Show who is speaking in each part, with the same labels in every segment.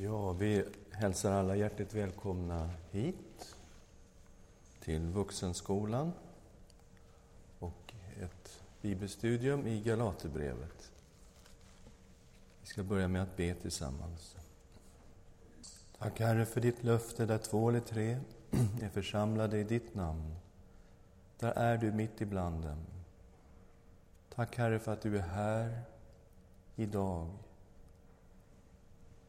Speaker 1: Ja, vi hälsar alla hjärtligt välkomna hit till Vuxenskolan och ett bibelstudium i Galaterbrevet. Vi ska börja med att be tillsammans. Tack Herre för ditt löfte där två eller tre är församlade i ditt namn. Där är du mitt ibland dem. Tack Herre för att du är här idag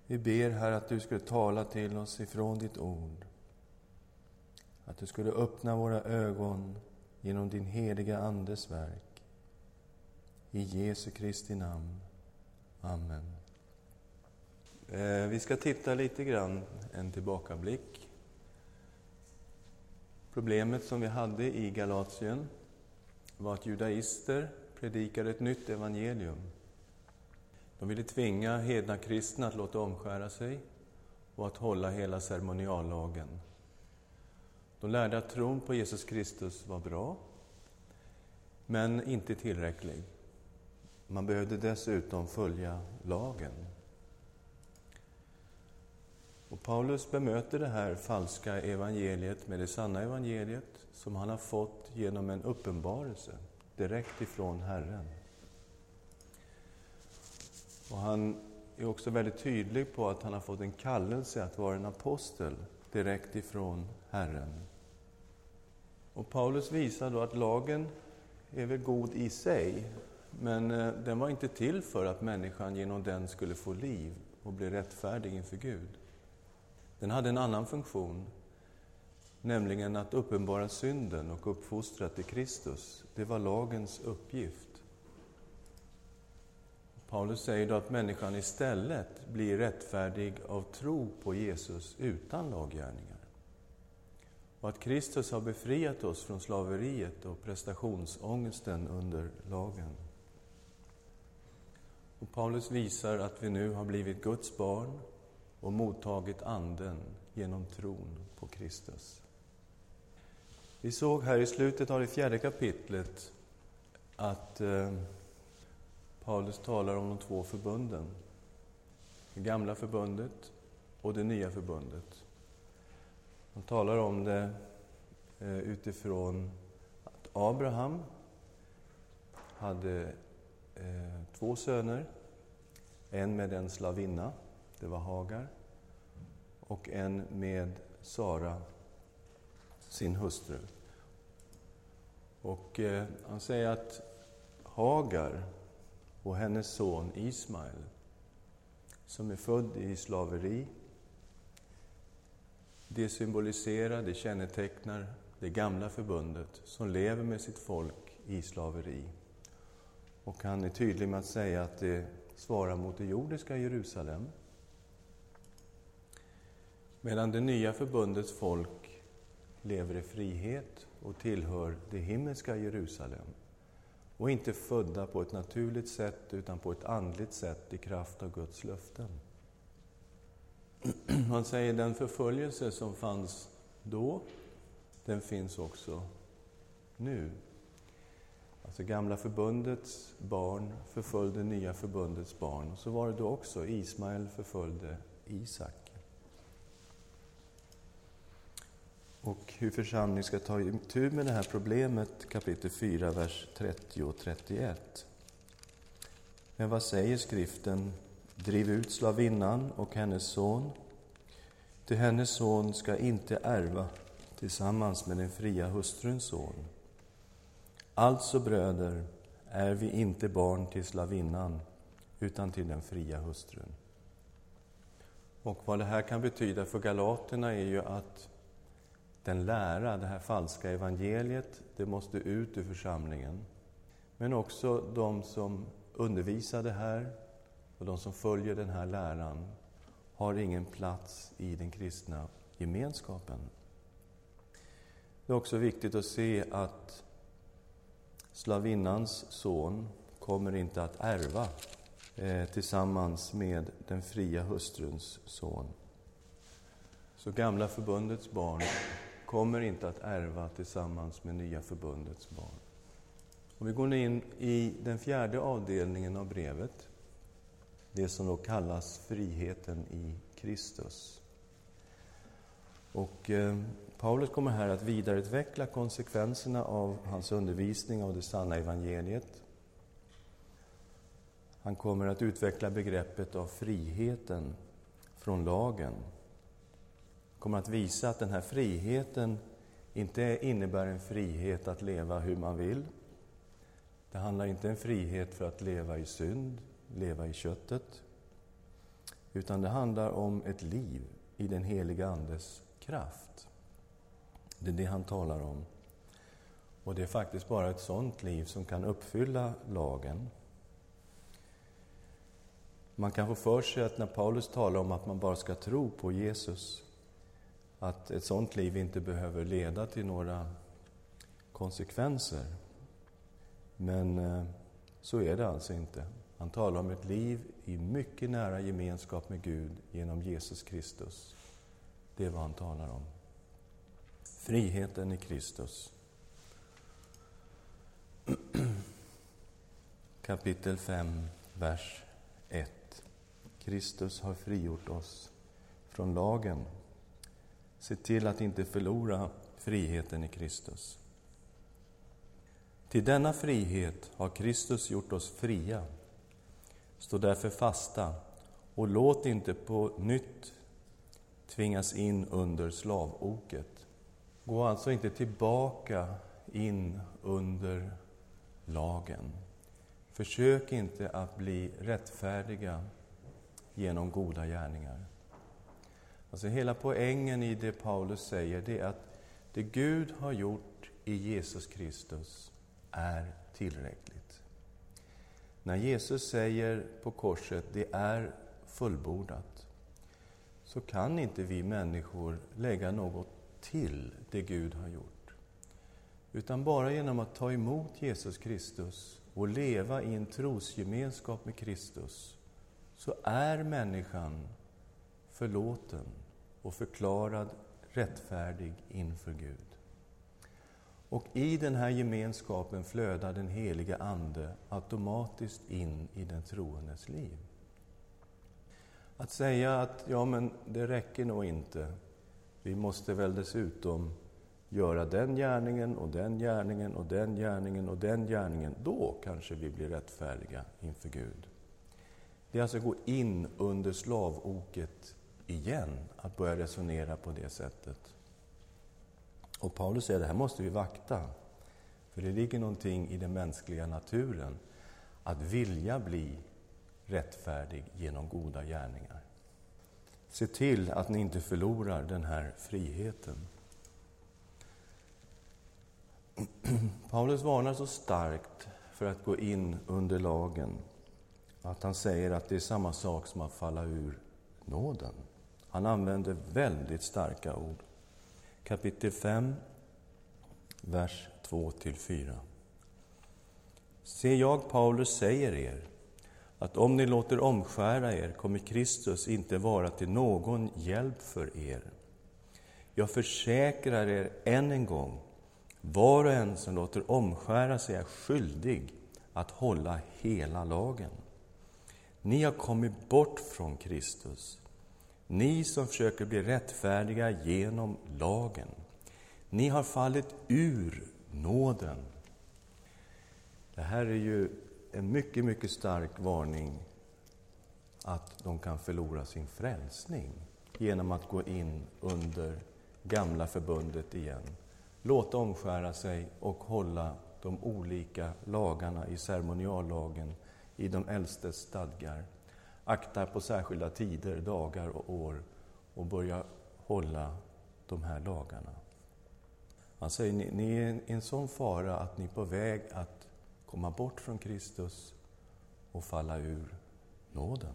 Speaker 1: vi ber, Herre, att du skulle tala till oss ifrån ditt ord. Att du skulle öppna våra ögon genom din heliga Andes verk. I Jesu Kristi namn. Amen. Eh, vi ska titta lite grann, en tillbakablick. Problemet som vi hade i Galatien var att judaister predikade ett nytt evangelium de ville tvinga hedna kristna att låta omskära sig och att hålla hela ceremoniallagen. De lärde att tron på Jesus Kristus var bra, men inte tillräcklig. Man behövde dessutom följa lagen. Och Paulus bemöter det här falska evangeliet med det sanna evangeliet som han har fått genom en uppenbarelse direkt ifrån Herren. Och han är också väldigt tydlig på att han har fått en kallelse att vara en apostel direkt ifrån Herren. Och Paulus visar då att lagen är väl god i sig, men eh, den var inte till för att människan genom den skulle få liv och bli rättfärdig inför Gud. Den hade en annan funktion, nämligen att uppenbara synden och uppfostra till Kristus. Det var lagens uppgift. Paulus säger då att människan istället blir rättfärdig av tro på Jesus utan laggärningar. Och att Kristus har befriat oss från slaveriet och prestationsångesten under lagen. Och Paulus visar att vi nu har blivit Guds barn och mottagit Anden genom tron på Kristus. Vi såg här i slutet av det fjärde kapitlet att eh, Paulus talar om de två förbunden. Det gamla förbundet och det nya förbundet. Han talar om det eh, utifrån att Abraham hade eh, två söner. En med en slavinna, det var Hagar, och en med Sara, sin hustru. Och eh, han säger att Hagar och hennes son Ismael, som är född i slaveri. Det symboliserar, det kännetecknar det gamla förbundet som lever med sitt folk i slaveri. Och han är tydlig med att säga att det svarar mot det jordiska Jerusalem. Medan det nya förbundets folk lever i frihet och tillhör det himmelska Jerusalem och inte födda på ett naturligt sätt utan på ett andligt sätt i kraft av Guds löften. Han säger den förföljelse som fanns då, den finns också nu. Alltså gamla förbundets barn förföljde nya förbundets barn. Så var det då också. Ismael förföljde Isak. Och hur församlingen ska ta itu med det här problemet, kapitel 4, vers 30 och 31. Men vad säger skriften? Driv ut slavinnan och hennes son, till hennes son ska inte ärva tillsammans med den fria hustruns son. Alltså, bröder, är vi inte barn till slavinnan, utan till den fria hustrun. Och vad det här kan betyda för galaterna är ju att den lära, det här falska evangeliet, det måste ut ur församlingen. Men också de som undervisar det här och de som följer den här läran har ingen plats i den kristna gemenskapen. Det är också viktigt att se att slavinnans son kommer inte att ärva eh, tillsammans med den fria hustruns son. Så gamla förbundets barn kommer inte att ärva tillsammans med Nya förbundets barn. Och vi går in i den fjärde avdelningen av brevet, det som då kallas friheten i Kristus. Och eh, Paulus kommer här att vidareutveckla konsekvenserna av hans undervisning av det sanna evangeliet. Han kommer att utveckla begreppet av friheten från lagen. Kommer att visa att den här friheten inte innebär en frihet att leva hur man vill. Det handlar inte om en frihet för att leva i synd, leva i köttet. Utan det handlar om ett liv i den heliga Andes kraft. Det är det han talar om. Och det är faktiskt bara ett sådant liv som kan uppfylla lagen. Man kan få för sig att när Paulus talar om att man bara ska tro på Jesus, att ett sådant liv inte behöver leda till några konsekvenser. Men eh, så är det alltså inte. Han talar om ett liv i mycket nära gemenskap med Gud genom Jesus Kristus. Det är vad han talar om. Friheten i Kristus. Kapitel 5, vers 1. Kristus har frigjort oss från lagen. Se till att inte förlora friheten i Kristus. Till denna frihet har Kristus gjort oss fria. Stå därför fasta och låt inte på nytt tvingas in under slavoket. Gå alltså inte tillbaka in under lagen. Försök inte att bli rättfärdiga genom goda gärningar. Alltså hela poängen i det Paulus säger, det är att det Gud har gjort i Jesus Kristus är tillräckligt. När Jesus säger på korset, det är fullbordat, så kan inte vi människor lägga något till det Gud har gjort. Utan bara genom att ta emot Jesus Kristus och leva i en trosgemenskap med Kristus, så är människan förlåten och förklarad rättfärdig inför Gud. Och i den här gemenskapen flödar den heliga Ande automatiskt in i den troendes liv. Att säga att ja, men det räcker nog inte. Vi måste väl dessutom göra den gärningen och den gärningen och den gärningen och den gärningen. Då kanske vi blir rättfärdiga inför Gud. Det är alltså att gå in under slavoket igen, att börja resonera på det sättet. Och Paulus säger att det här måste vi vakta. För det ligger någonting i den mänskliga naturen, att vilja bli rättfärdig genom goda gärningar. Se till att ni inte förlorar den här friheten. Paulus varnar så starkt för att gå in under lagen att han säger att det är samma sak som att falla ur nåden. Han använder väldigt starka ord. Kapitel 5, vers 2-4. Se, jag, Paulus, säger er att om ni låter omskära er kommer Kristus inte vara till någon hjälp för er. Jag försäkrar er än en gång, var och en som låter omskära sig är skyldig att hålla hela lagen. Ni har kommit bort från Kristus, ni som försöker bli rättfärdiga genom lagen. Ni har fallit ur nåden. Det här är ju en mycket, mycket stark varning att de kan förlora sin frälsning genom att gå in under gamla förbundet igen. Låta omskära sig och hålla de olika lagarna i ceremoniallagen, i de äldstes stadgar. Akta på särskilda tider, dagar och år och börja hålla de här lagarna. Han säger, ni, ni är i en sån fara att ni är på väg att komma bort från Kristus och falla ur nåden.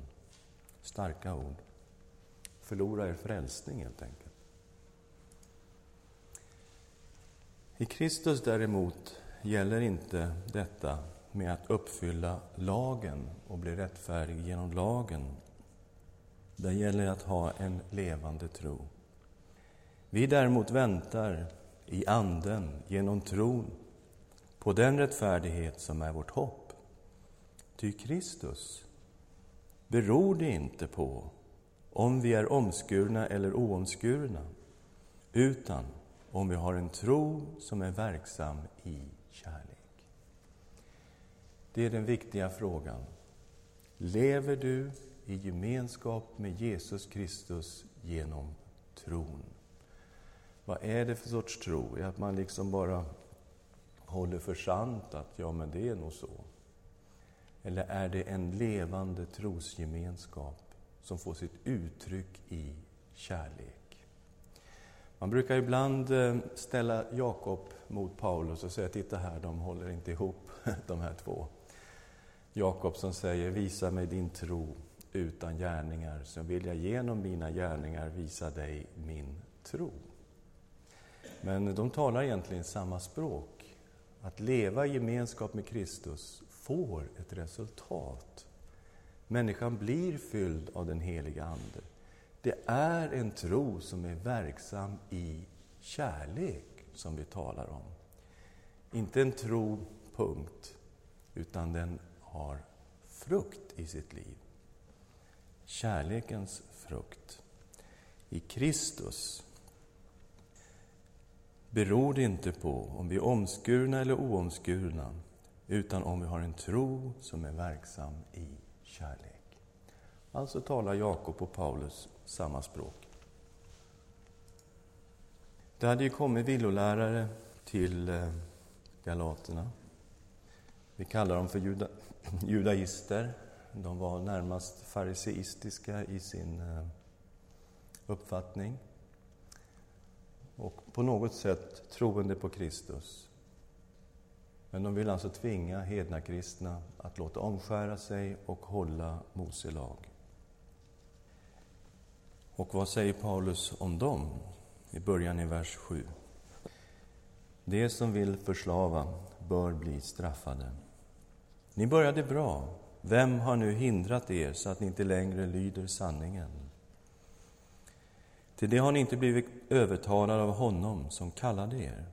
Speaker 1: Starka ord. Förlora er frälsning, helt enkelt. I Kristus däremot gäller inte detta med att uppfylla lagen och bli rättfärdig genom lagen. Där gäller det att ha en levande tro. Vi däremot väntar i Anden genom tron på den rättfärdighet som är vårt hopp. Ty Kristus beror det inte på om vi är omskurna eller oomskurna, utan om vi har en tro som är verksam i kärlek. Det är den viktiga frågan. Lever du i gemenskap med Jesus Kristus genom tron? Vad är det för sorts tro? Är att man liksom bara håller för sant att ja, men det är nog så? Eller är det en levande trosgemenskap som får sitt uttryck i kärlek? Man brukar ibland eh, ställa Jakob mot Paulus och säga, titta här, de håller inte ihop, de här två. Jakob som säger, visa mig din tro utan gärningar, så vill jag genom mina gärningar visa dig min tro. Men de talar egentligen samma språk. Att leva i gemenskap med Kristus får ett resultat. Människan blir fylld av den heliga Ande. Det är en tro som är verksam i kärlek som vi talar om. Inte en tro, punkt, utan den har frukt i sitt liv. Kärlekens frukt. I Kristus beror det inte på om vi är omskurna eller oomskurna, utan om vi har en tro som är verksam i kärlek. Alltså talar Jakob och Paulus samma språk. Det hade ju kommit villolärare till eh, galaterna. Vi kallar dem för juda, judaister. De var närmast fariseistiska i sin eh, uppfattning och på något sätt troende på Kristus. Men de vill alltså tvinga hedna kristna att låta omskära sig och hålla Mose lag. Och vad säger Paulus om dem? I början i vers 7. De som vill förslava bör bli straffade. Ni började bra. Vem har nu hindrat er så att ni inte längre lyder sanningen? Till det har ni inte blivit övertalade av honom som kallade er.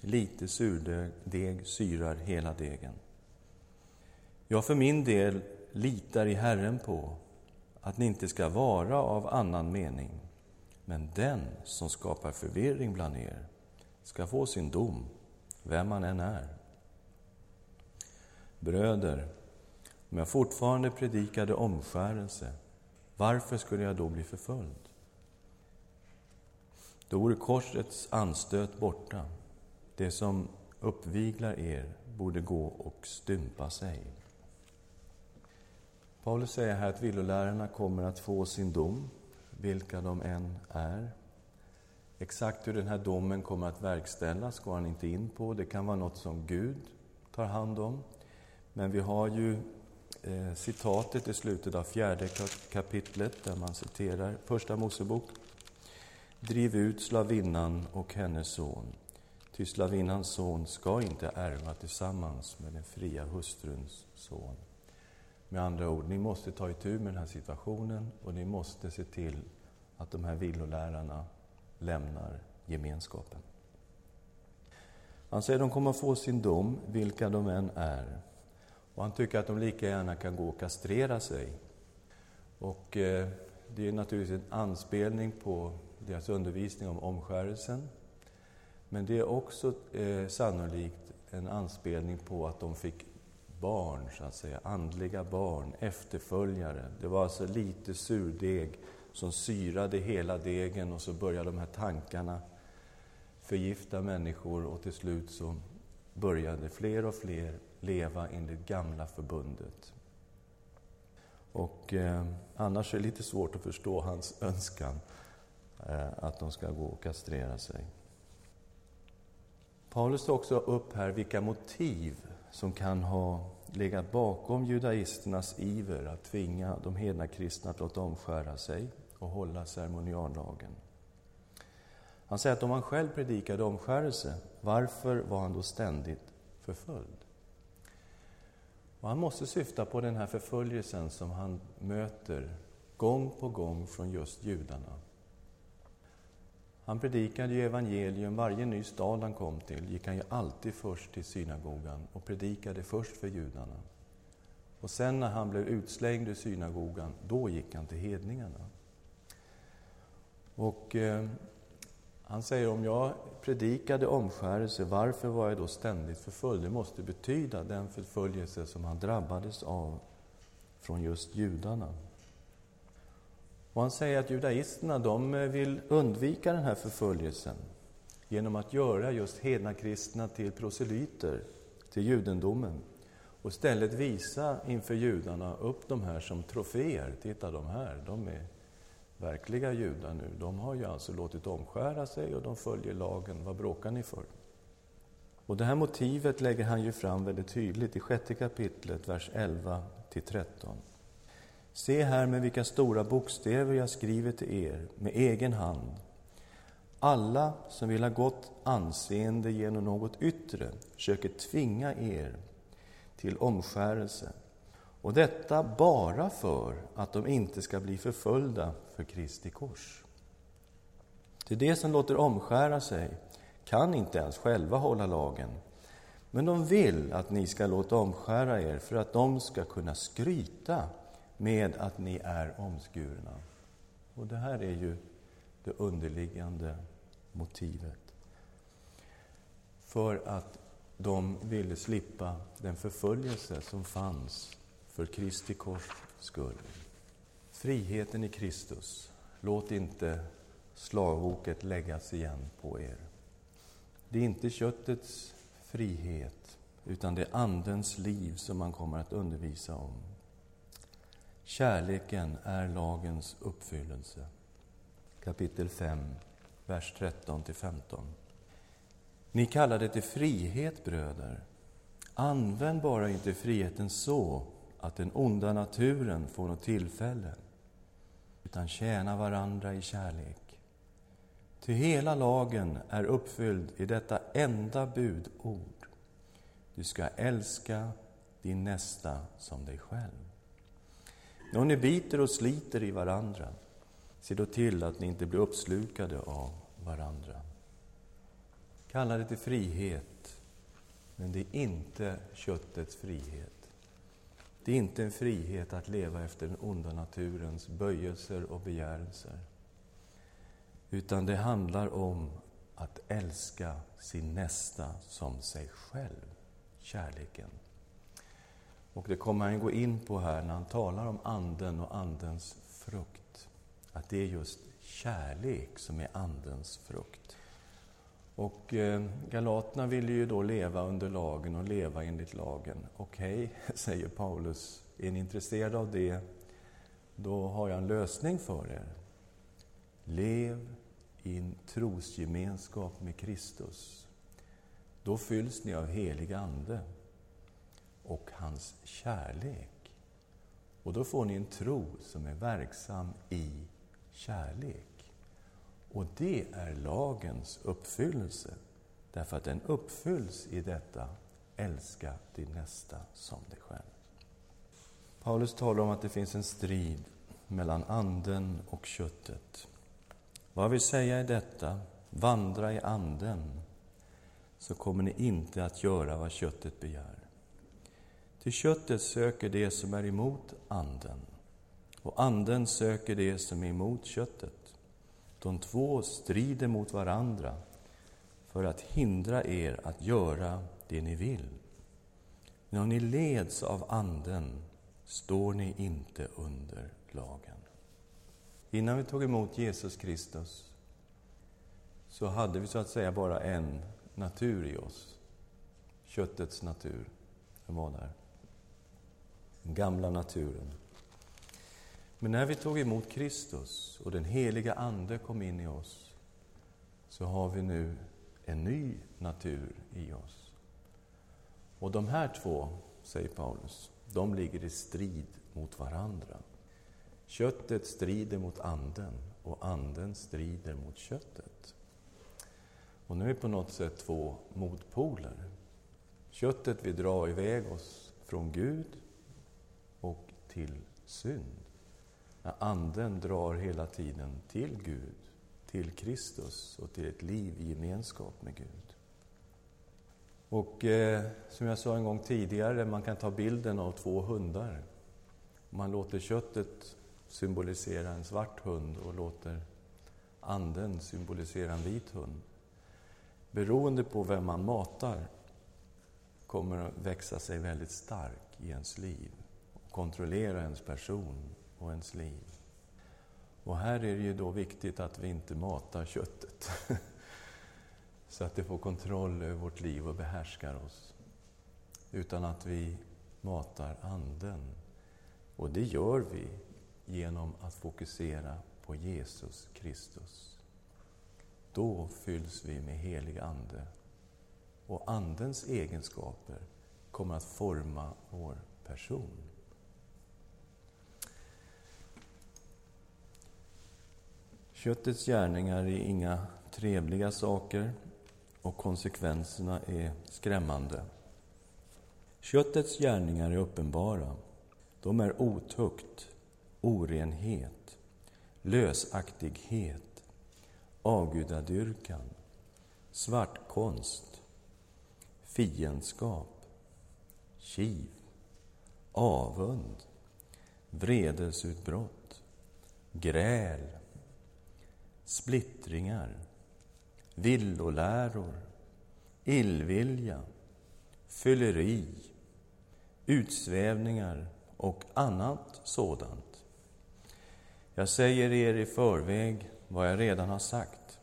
Speaker 1: Lite surdeg syrar hela degen. Jag för min del litar i Herren på att ni inte ska vara av annan mening, men den som skapar förvirring bland er ska få sin dom, vem han än är. Bröder, om jag fortfarande predikade omskärelse, varför skulle jag då bli förföljd? Då vore korsets anstöt borta. Det som uppviglar er borde gå och stympa sig. Paulus säger här att villolärarna kommer att få sin dom, vilka de än är. Exakt hur den här domen kommer att verkställas går han inte in på. Det kan vara något som Gud tar hand om. Men vi har ju eh, citatet i slutet av fjärde kapitlet där man citerar Första Mosebok Driv ut slavinnan och hennes son, ty slavinnans son ska inte ärva tillsammans med den fria hustruns son. Med andra ord, ni måste ta itu med den här situationen och ni måste se till att de här villolärarna lämnar gemenskapen. Han säger att de kommer att få sin dom, vilka de än är. Och han tycker att de lika gärna kan gå och kastrera sig. Och eh, det är naturligtvis en anspelning på deras undervisning om omskärelsen. Men det är också eh, sannolikt en anspelning på att de fick barn, så att säga, andliga barn, efterföljare. Det var alltså lite surdeg som syrade hela degen och så började de här tankarna förgifta människor och till slut så började fler och fler leva enligt gamla förbundet. Och eh, annars är det lite svårt att förstå hans önskan Eh, att de ska gå och kastrera sig. Paulus tar också upp här vilka motiv som kan ha legat bakom judaisternas iver att tvinga de hedna kristna att låta omskära sig och hålla ceremoniallagen. Han säger att om han själv predikade omskärelse, varför var han då ständigt förföljd? Och han måste syfta på den här förföljelsen som han möter gång på gång från just judarna. Han predikade ju evangelium, varje ny stad han kom till gick han ju alltid först till synagogan och predikade först för judarna. Och sen när han blev utslängd ur synagogan, då gick han till hedningarna. Och eh, han säger om jag predikade omskärelse, varför var jag då ständigt förföljd? Det måste betyda den förföljelse som han drabbades av från just judarna. Och han säger att judaisterna de vill undvika den här förföljelsen genom att göra just hedna kristna till proselyter till judendomen och istället visa inför judarna upp de här som troféer. Titta, de här, de är verkliga judar nu. De har ju alltså låtit omskära sig och de följer lagen. Vad bråkar ni för? Och det här motivet lägger han ju fram väldigt tydligt i sjätte kapitlet, vers 11 till 13. Se här med vilka stora bokstäver jag skriver till er med egen hand. Alla som vill ha gott anseende genom något yttre försöker tvinga er till omskärelse. Och detta bara för att de inte ska bli förföljda för Kristi kors. Till det som låter omskära sig kan inte ens själva hålla lagen. Men de vill att ni ska låta omskära er för att de ska kunna skryta med att ni är omskurna. Och det här är ju det underliggande motivet. För att de ville slippa den förföljelse som fanns för Kristi kors skull. Friheten i Kristus. Låt inte slavoket läggas igen på er. Det är inte köttets frihet, utan det är Andens liv som man kommer att undervisa om. Kärleken är lagens uppfyllelse. Kapitel 5, vers 13-15. Ni kallar det till frihet, bröder. Använd bara inte friheten så att den onda naturen får något tillfälle, utan tjäna varandra i kärlek. Ty hela lagen är uppfylld i detta enda budord. Du ska älska din nästa som dig själv. När ni biter och sliter i varandra, se då till att ni inte blir uppslukade av varandra. Kalla det till frihet, men det är inte köttets frihet. Det är inte en frihet att leva efter den onda naturens böjelser och begärelser. Utan det handlar om att älska sin nästa som sig själv. Kärleken. Och det kommer han gå in på här när han talar om Anden och Andens frukt. Att det är just kärlek som är Andens frukt. Och eh, Galaterna ville ju då leva under lagen och leva enligt lagen. Okej, okay, säger Paulus, är ni intresserade av det? Då har jag en lösning för er. Lev i en trosgemenskap med Kristus. Då fylls ni av helig Ande och hans kärlek. Och då får ni en tro som är verksam i kärlek. Och det är lagens uppfyllelse, därför att den uppfylls i detta älska din nästa som dig själv. Paulus talar om att det finns en strid mellan anden och köttet. Vad vill säga är detta? Vandra i anden, så kommer ni inte att göra vad köttet begär. Till köttet söker det som är emot anden, och anden söker det som är emot köttet. De två strider mot varandra för att hindra er att göra det ni vill. Men om ni leds av Anden står ni inte under lagen. Innan vi tog emot Jesus Kristus så hade vi så att säga bara en natur i oss. Köttets natur. Den var där. Den gamla naturen. Men när vi tog emot Kristus och den heliga Ande kom in i oss så har vi nu en ny natur i oss. Och de här två, säger Paulus, de ligger i strid mot varandra. Köttet strider mot Anden och Anden strider mot köttet. Och nu är vi på något sätt två motpoler. Köttet vill dra iväg oss från Gud och till synd. Anden drar hela tiden till Gud, till Kristus och till ett liv i gemenskap med Gud. Och eh, som jag sa en gång tidigare, man kan ta bilden av två hundar. Man låter köttet symbolisera en svart hund och låter anden symbolisera en vit hund. Beroende på vem man matar kommer att växa sig väldigt stark i ens liv och kontrollera ens person och ens liv. Och här är det ju då viktigt att vi inte matar köttet så att det får kontroll över vårt liv och behärskar oss. Utan att vi matar Anden. Och det gör vi genom att fokusera på Jesus Kristus. Då fylls vi med helig Ande. Och Andens egenskaper kommer att forma vår person. Köttets gärningar är inga trevliga saker och konsekvenserna är skrämmande. Köttets gärningar är uppenbara. De är otukt, orenhet, lösaktighet, avgudadyrkan, svartkonst, fiendskap, kiv, avund, vredesutbrott, gräl, splittringar, villoläror, illvilja, fylleri, utsvävningar och annat sådant. Jag säger er i förväg vad jag redan har sagt.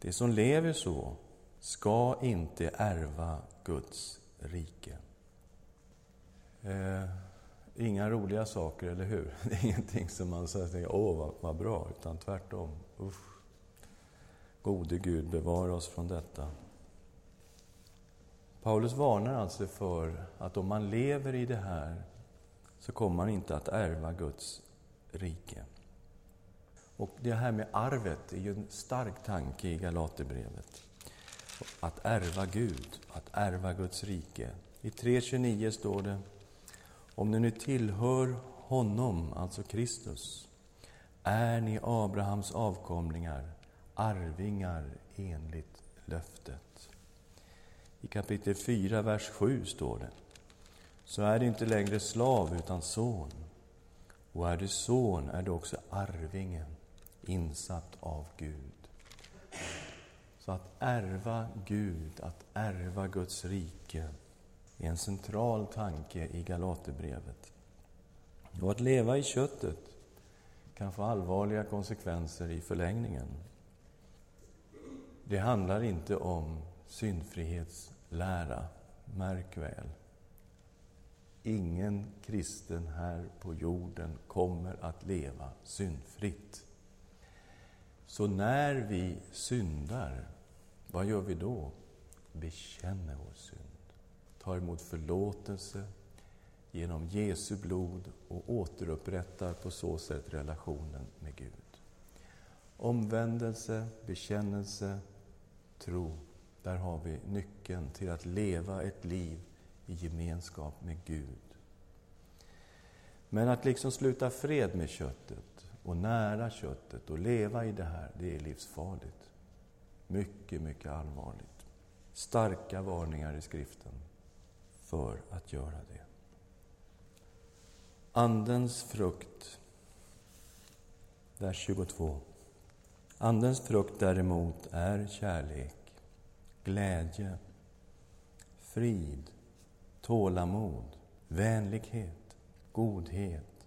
Speaker 1: Det som lever så ska inte ärva Guds rike. Eh, inga roliga saker, eller hur? Det är ingenting som man säger åh vad, vad bra, utan tvärtom. Usch. Gode Gud, bevara oss från detta. Paulus varnar alltså för att om man lever i det här så kommer man inte att ärva Guds rike. Och det här med arvet är ju en stark tanke i Galaterbrevet. Att ärva Gud, att ärva Guds rike. I 3.29 står det Om ni nu tillhör honom, alltså Kristus, är ni Abrahams avkomlingar, arvingar enligt löftet. I kapitel 4, vers 7 står det Så är du inte längre slav, utan son. Och är du son är du också arvingen, insatt av Gud. Så att ärva Gud, att ärva Guds rike, är en central tanke i Galaterbrevet. Och att leva i köttet kan få allvarliga konsekvenser i förlängningen. Det handlar inte om syndfrihetslära, märk väl. Ingen kristen här på jorden kommer att leva syndfritt. Så när vi syndar, vad gör vi då? Bekänner vår synd, tar emot förlåtelse genom Jesu blod och återupprättar på så sätt relationen med Gud. Omvändelse, bekännelse, tro. Där har vi nyckeln till att leva ett liv i gemenskap med Gud. Men att liksom sluta fred med köttet och nära köttet och leva i det här, det är livsfarligt. Mycket, mycket allvarligt. Starka varningar i skriften för att göra det. Andens frukt, vers 22. Andens frukt däremot är kärlek, glädje, frid, tålamod, vänlighet, godhet,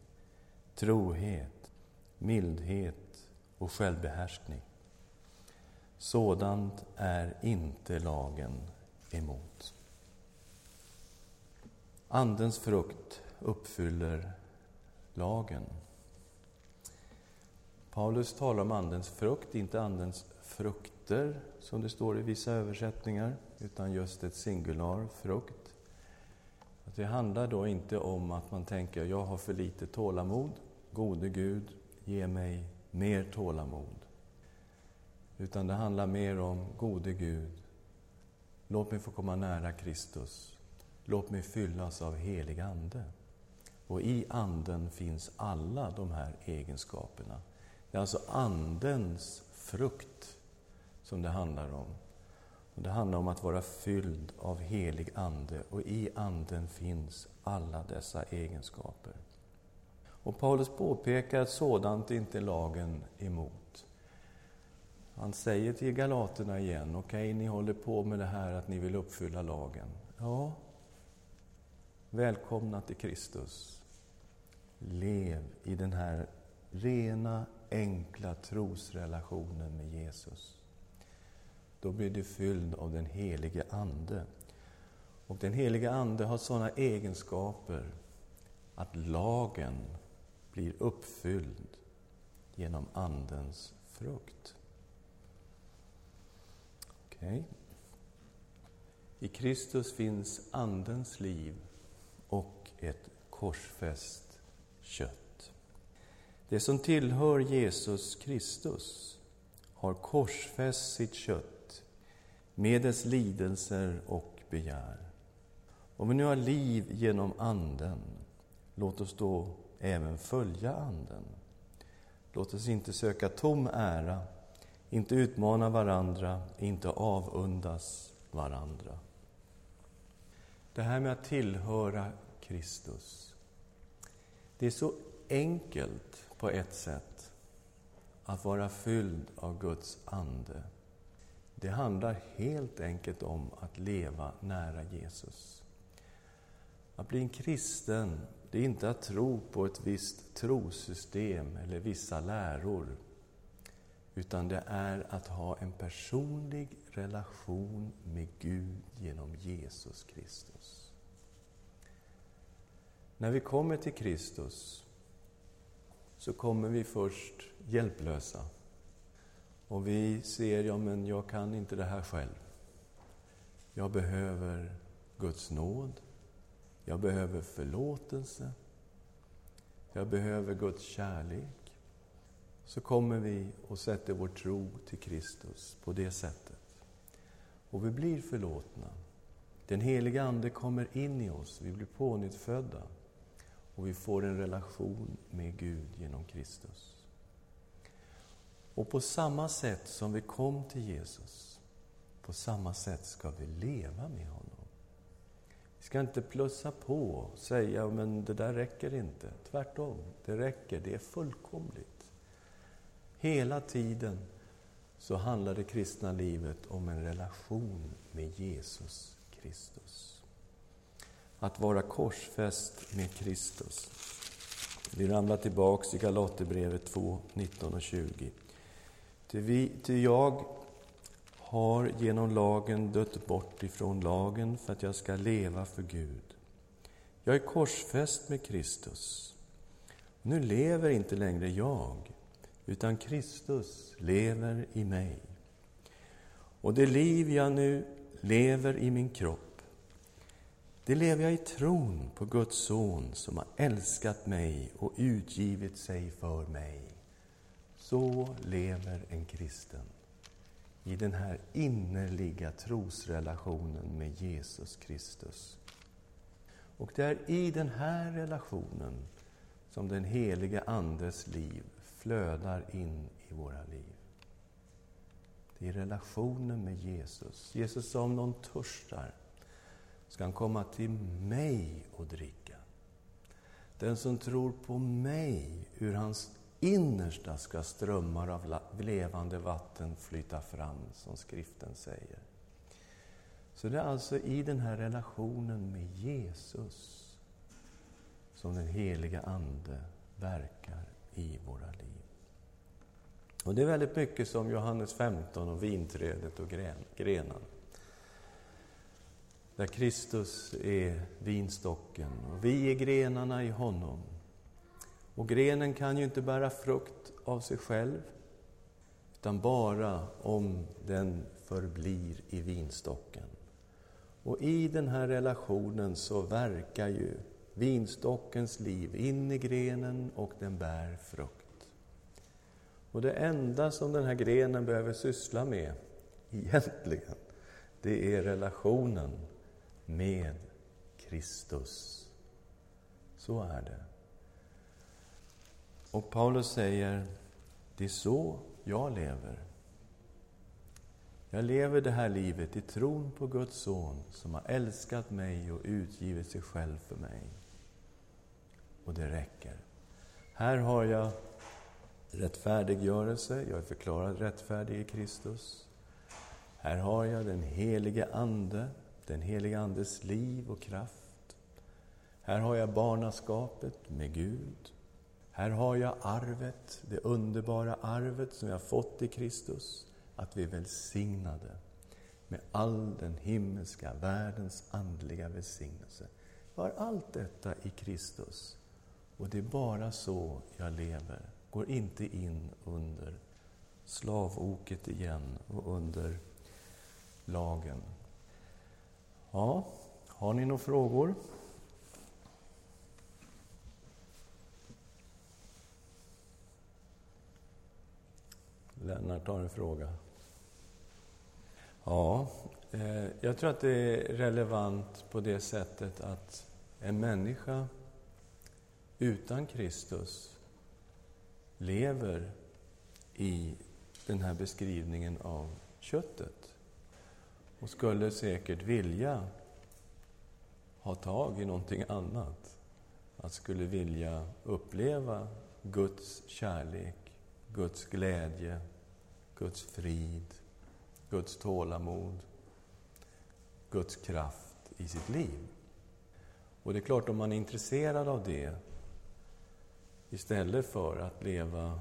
Speaker 1: trohet, mildhet och självbehärskning. Sådant är inte lagen emot. Andens frukt uppfyller lagen. Paulus talar om Andens frukt, inte Andens frukter, som det står i vissa översättningar, utan just ett singular, frukt. Det handlar då inte om att man tänker, jag har för lite tålamod, gode Gud, ge mig mer tålamod. Utan det handlar mer om, gode Gud, låt mig få komma nära Kristus. Låt mig fyllas av helig Ande. Och i Anden finns alla de här egenskaperna. Det är alltså Andens frukt som det handlar om. Och det handlar om att vara fylld av helig Ande och i Anden finns alla dessa egenskaper. Och Paulus påpekar att sådant inte lagen emot. Han säger till galaterna igen, okej, okay, ni håller på med det här att ni vill uppfylla lagen. Ja, välkomna till Kristus. Lev i den här rena, enkla trosrelationen med Jesus. Då blir du fylld av den helige Ande. Och den helige Ande har sådana egenskaper att lagen blir uppfylld genom Andens frukt. Okay. I Kristus finns Andens liv och ett korsfäst kött. Det som tillhör Jesus Kristus har korsfäst sitt kött med dess lidelser och begär. Om vi nu har liv genom Anden, låt oss då även följa Anden. Låt oss inte söka tom ära, inte utmana varandra, inte avundas varandra. Det här med att tillhöra Kristus, det är så enkelt på ett sätt att vara fylld av Guds ande. Det handlar helt enkelt om att leva nära Jesus. Att bli en kristen, det är inte att tro på ett visst trosystem eller vissa läror. Utan det är att ha en personlig relation med Gud genom Jesus Kristus. När vi kommer till Kristus så kommer vi först hjälplösa. Och vi ser, ja men jag kan inte det här själv. Jag behöver Guds nåd. Jag behöver förlåtelse. Jag behöver Guds kärlek. Så kommer vi och sätter vår tro till Kristus på det sättet. Och vi blir förlåtna. Den heliga Ande kommer in i oss, vi blir pånyttfödda. Och vi får en relation med Gud genom Kristus. Och på samma sätt som vi kom till Jesus, på samma sätt ska vi leva med honom. Vi ska inte plussa på och säga men det där räcker inte. Tvärtom, det räcker, det är fullkomligt. Hela tiden så handlar det kristna livet om en relation med Jesus Kristus. Att vara korsfäst med Kristus. Vi ramlar tillbaks i Galaterbrevet 2, 19 och 20. Ty, vi, ty jag har genom lagen dött bort ifrån lagen för att jag ska leva för Gud. Jag är korsfäst med Kristus. Nu lever inte längre jag, utan Kristus lever i mig. Och det liv jag nu lever i min kropp, det lever jag i tron på Guds son som har älskat mig och utgivit sig för mig. Så lever en kristen i den här innerliga trosrelationen med Jesus Kristus. Och det är i den här relationen som den helige Andes liv flödar in i våra liv. Det är relationen med Jesus. Jesus sa om någon törstar ska han komma till mig och dricka. Den som tror på mig, ur hans innersta ska strömmar av levande vatten flyta fram, som skriften säger. Så det är alltså i den här relationen med Jesus som den heliga Ande verkar i våra liv. Och Det är väldigt mycket som Johannes 15 och vinträdet och grenarna där Kristus är vinstocken och vi är grenarna i honom. Och grenen kan ju inte bära frukt av sig själv, utan bara om den förblir i vinstocken. Och i den här relationen så verkar ju vinstockens liv in i grenen och den bär frukt. Och det enda som den här grenen behöver syssla med, egentligen, det är relationen med Kristus. Så är det. Och Paulus säger, det är så jag lever. Jag lever det här livet i tron på Guds son som har älskat mig och utgivit sig själv för mig. Och det räcker. Här har jag rättfärdiggörelse, jag är förklarad rättfärdig i Kristus. Här har jag den helige Ande, den helige Andes liv och kraft. Här har jag barnaskapet med Gud. Här har jag arvet, det underbara arvet som jag fått i Kristus, att vi är välsignade med all den himmelska världens andliga välsignelse. Jag har allt detta i Kristus. Och det är bara så jag lever. Går inte in under slavoket igen och under lagen. Ja, har ni några frågor? Lennart har en fråga. Ja, eh, jag tror att det är relevant på det sättet att en människa utan Kristus lever i den här beskrivningen av köttet och skulle säkert vilja ha tag i någonting annat. Att skulle vilja uppleva Guds kärlek, Guds glädje, Guds frid, Guds tålamod, Guds kraft i sitt liv. Och det är klart, om man är intresserad av det istället för att leva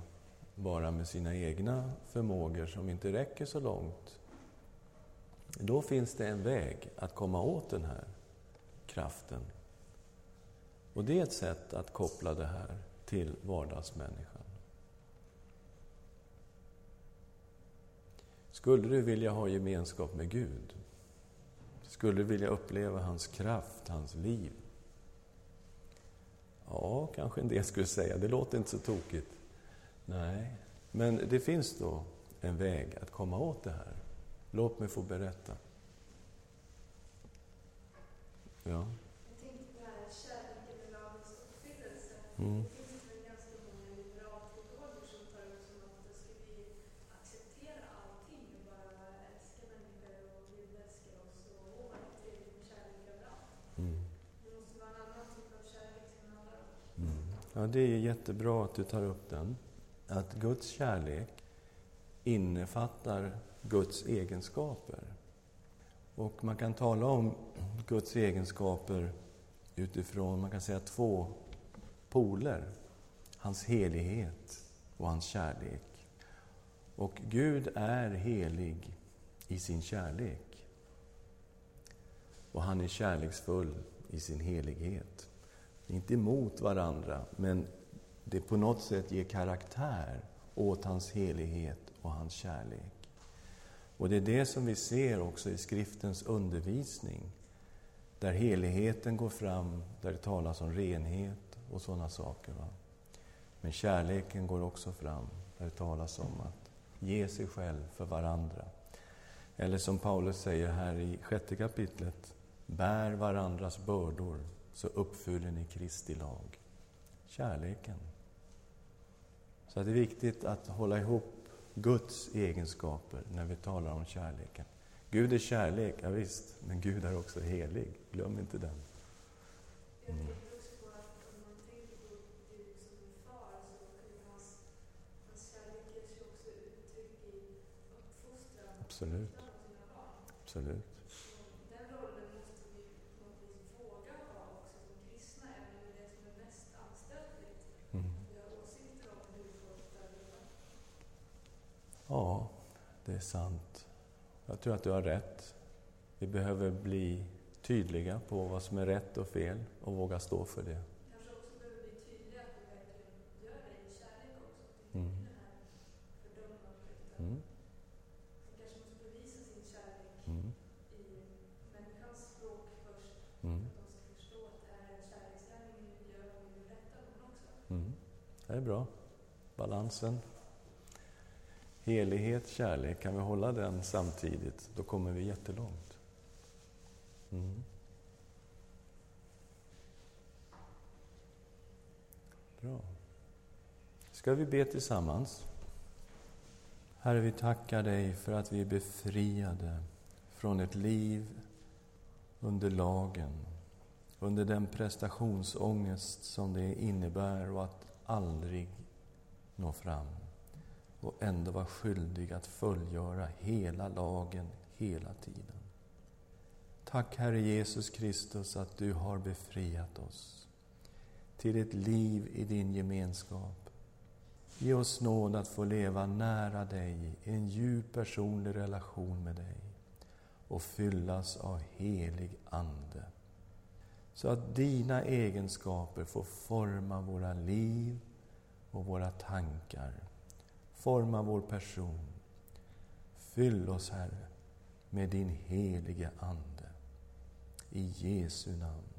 Speaker 1: bara med sina egna förmågor som inte räcker så långt, då finns det en väg att komma åt den här kraften. Och det är ett sätt att koppla det här till vardagsmänniskan. Skulle du vilja ha gemenskap med Gud? Skulle du vilja uppleva hans kraft, hans liv? Ja, kanske en del skulle säga. Det låter inte så tokigt. Nej, men det finns då en väg att komma åt det här. Låt mig få berätta. Ja.
Speaker 2: Jag tänkte på det här kärleken med lagens uppfyllelse.
Speaker 1: Mm. Ja, det är jättebra att du tar upp den. Att Guds kärlek innefattar Guds egenskaper. Och man kan tala om Guds egenskaper utifrån, man kan säga två poler. Hans helighet och hans kärlek. Och Gud är helig i sin kärlek. Och han är kärleksfull i sin helighet. Inte emot varandra, men det på något sätt ger karaktär åt hans helighet och hans kärlek. Och det är det som vi ser också i skriftens undervisning. Där heligheten går fram, där det talas om renhet och sådana saker. Va? Men kärleken går också fram, där det talas om att ge sig själv för varandra. Eller som Paulus säger här i sjätte kapitlet, bär varandras bördor så uppfyller ni Kristi lag. Kärleken. Så det är viktigt att hålla ihop Guds egenskaper när vi talar om kärleken. Gud är kärlek, ja, visst, men Gud är också helig. Glöm inte den.
Speaker 2: Jag tänker också på att om man tänker på Gud som en far så kan hans, hans kärlek ger sig också uttryck i uppfostran
Speaker 1: Absolut.
Speaker 2: av sina barn.
Speaker 1: Absolut.
Speaker 2: Och Den rollen måste vi på något vis våga ha också som kristna, även med det som är mest anstötligt.
Speaker 1: Mm.
Speaker 2: Vi har åsikter om hur folk bör leva.
Speaker 1: Ja, det är sant. Jag tror att du har rätt. Vi behöver bli tydliga på vad som är rätt och fel och våga stå för det.
Speaker 2: Kanske också behöver bli tydliga att vi verkligen gör det i kärlek också.
Speaker 1: Mm. Mm.
Speaker 2: Man kanske måste bevisa sin kärlek
Speaker 1: Mm.
Speaker 2: i människans språk först.
Speaker 1: Mm.
Speaker 2: För att de ska förstå att det här är en kärleksgärning vi gör och vi vill rätta dem också.
Speaker 1: Mm. Det är bra. Balansen. Helighet, kärlek, kan vi hålla den samtidigt, då kommer vi jättelångt. Mm. Bra. Ska vi be tillsammans? Herre, vi tackar dig för att vi är befriade från ett liv under lagen, under den prestationsångest som det innebär och att aldrig nå fram och ändå vara skyldig att fullgöra hela lagen hela tiden. Tack Herre Jesus Kristus att du har befriat oss till ett liv i din gemenskap. Ge oss nåd att få leva nära dig i en djup personlig relation med dig och fyllas av helig Ande. Så att dina egenskaper får forma våra liv och våra tankar, forma vår person. Fyll oss, Herre, med din helige Ande. I Jesu namn.